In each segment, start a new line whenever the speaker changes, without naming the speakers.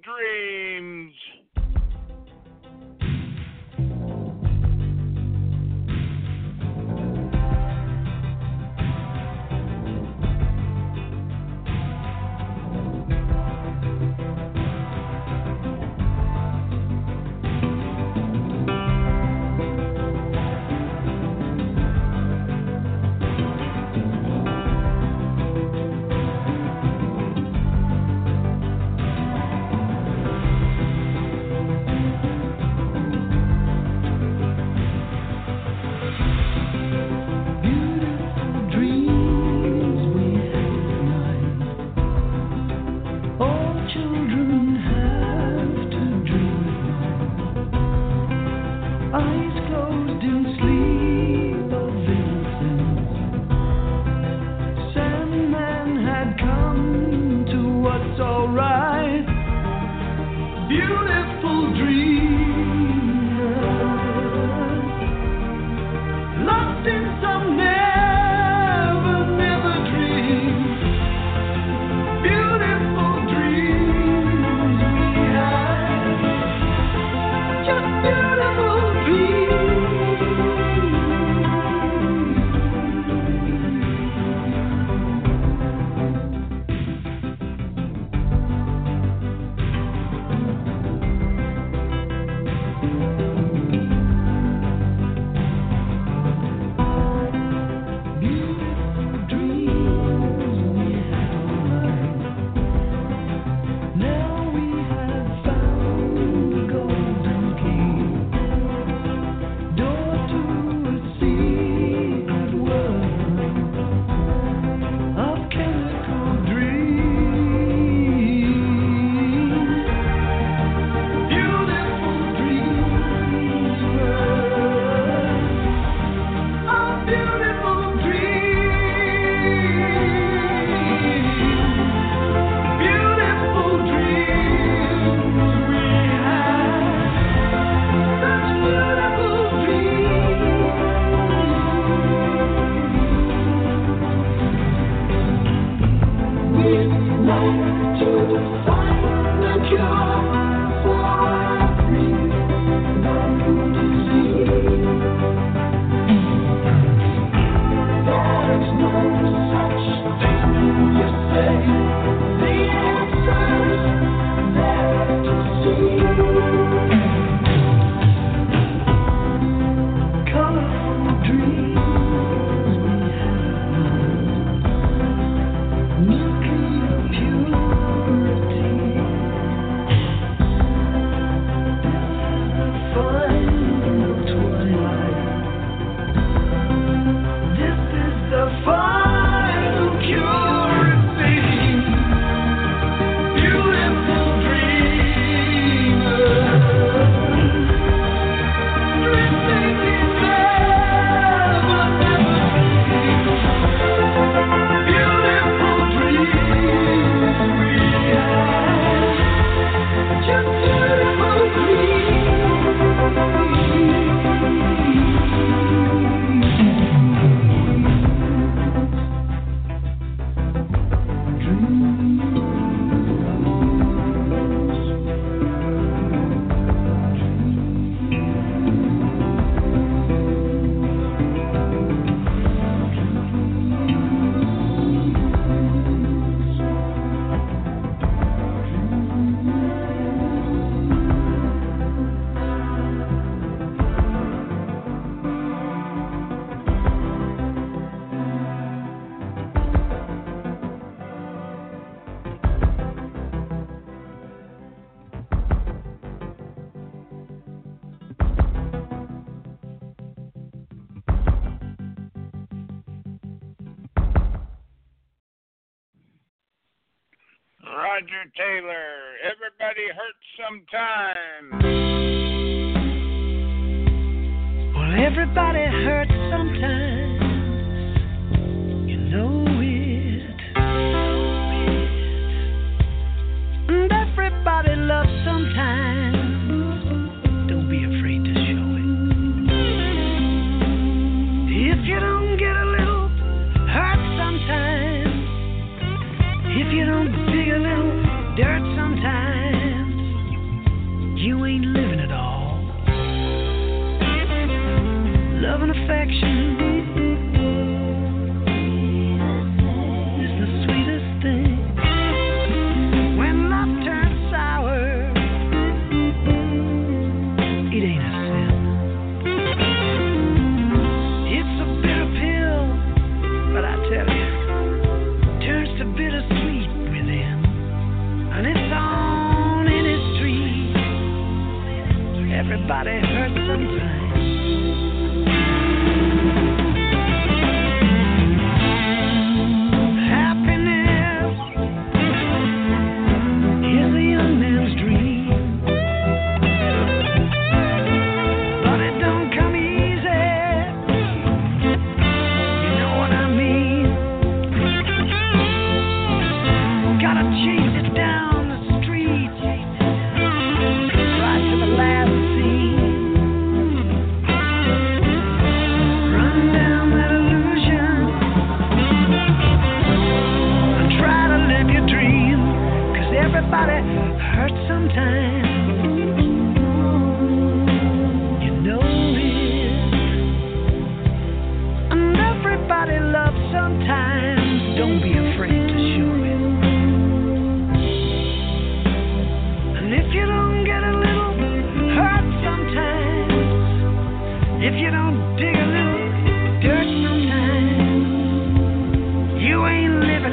dreams.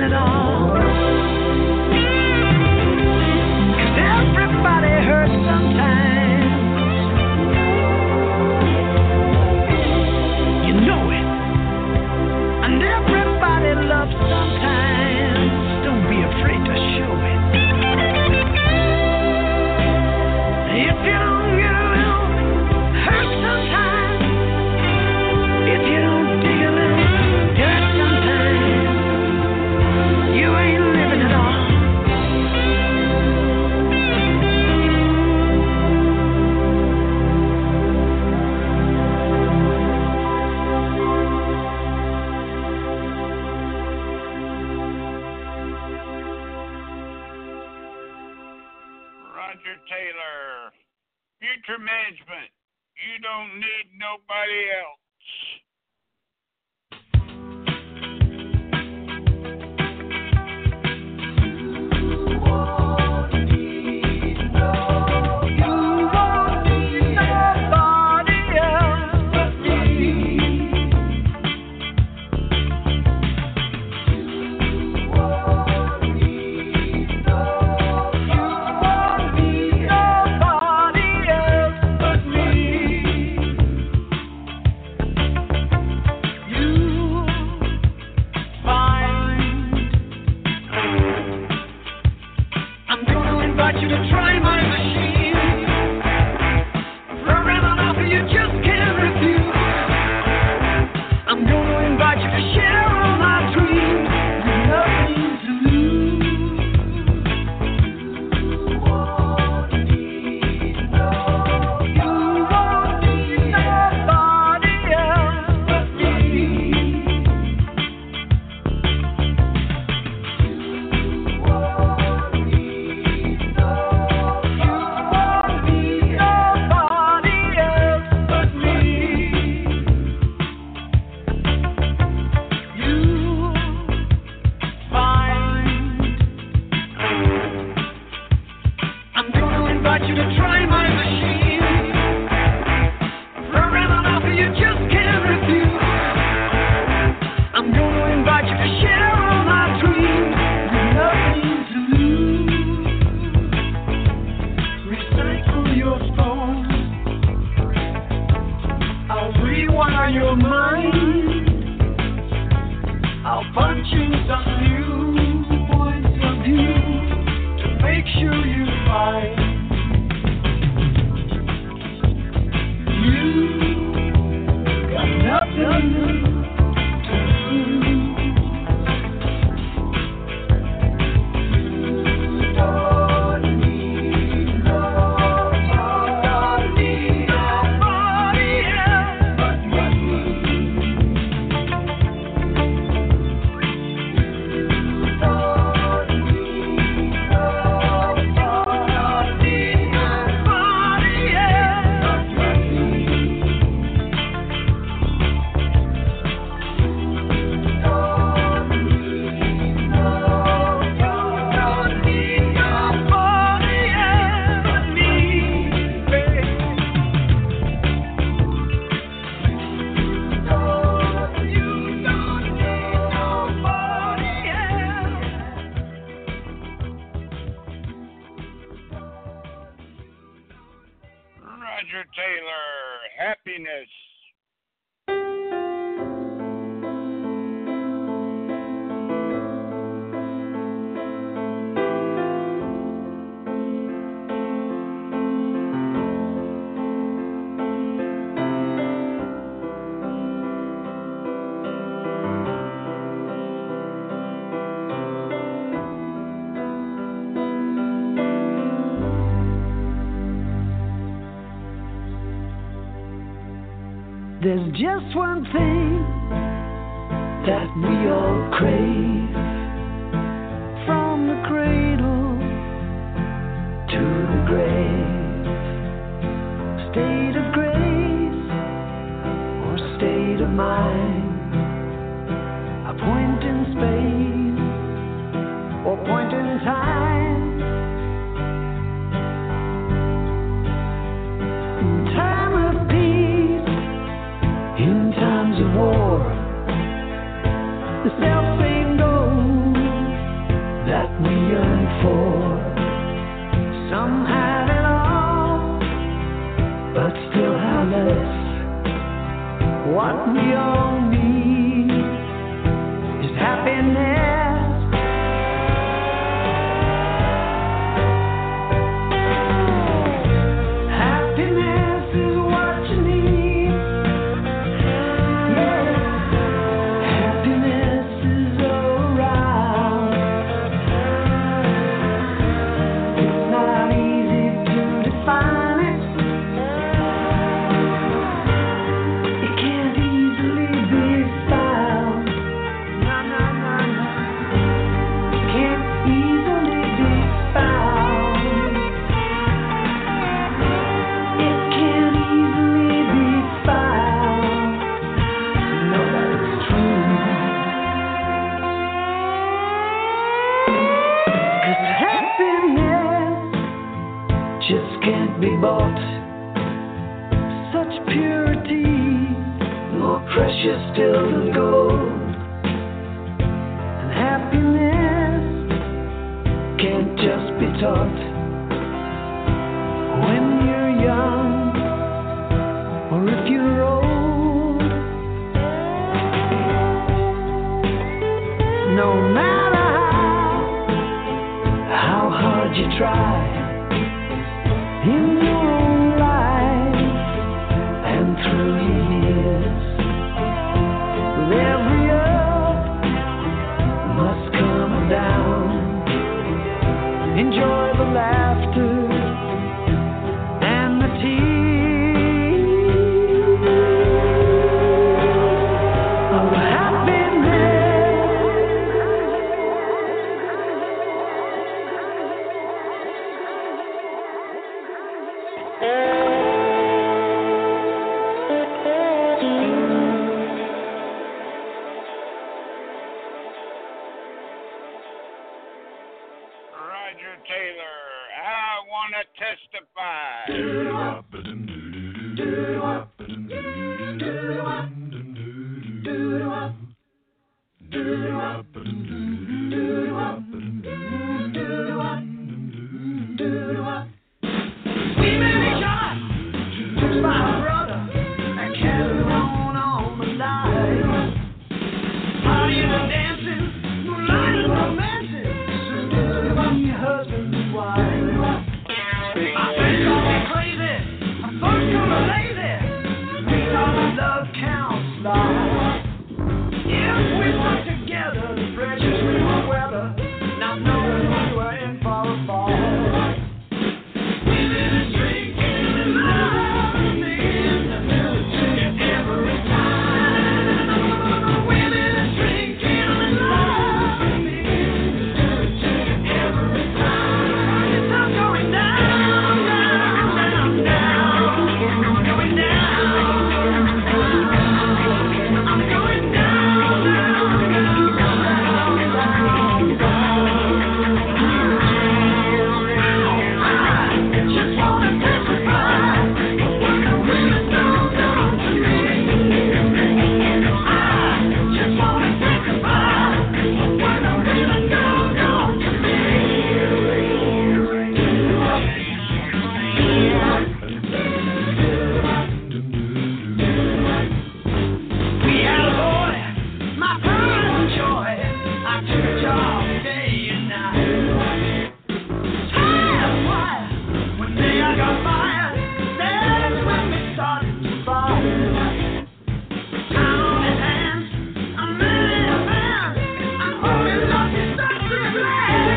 At all. just one thing that we all crave. What we all need is happiness. just still to go. And happiness can't just be taught. When
Roger Taylor. I want to testify.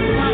Bye.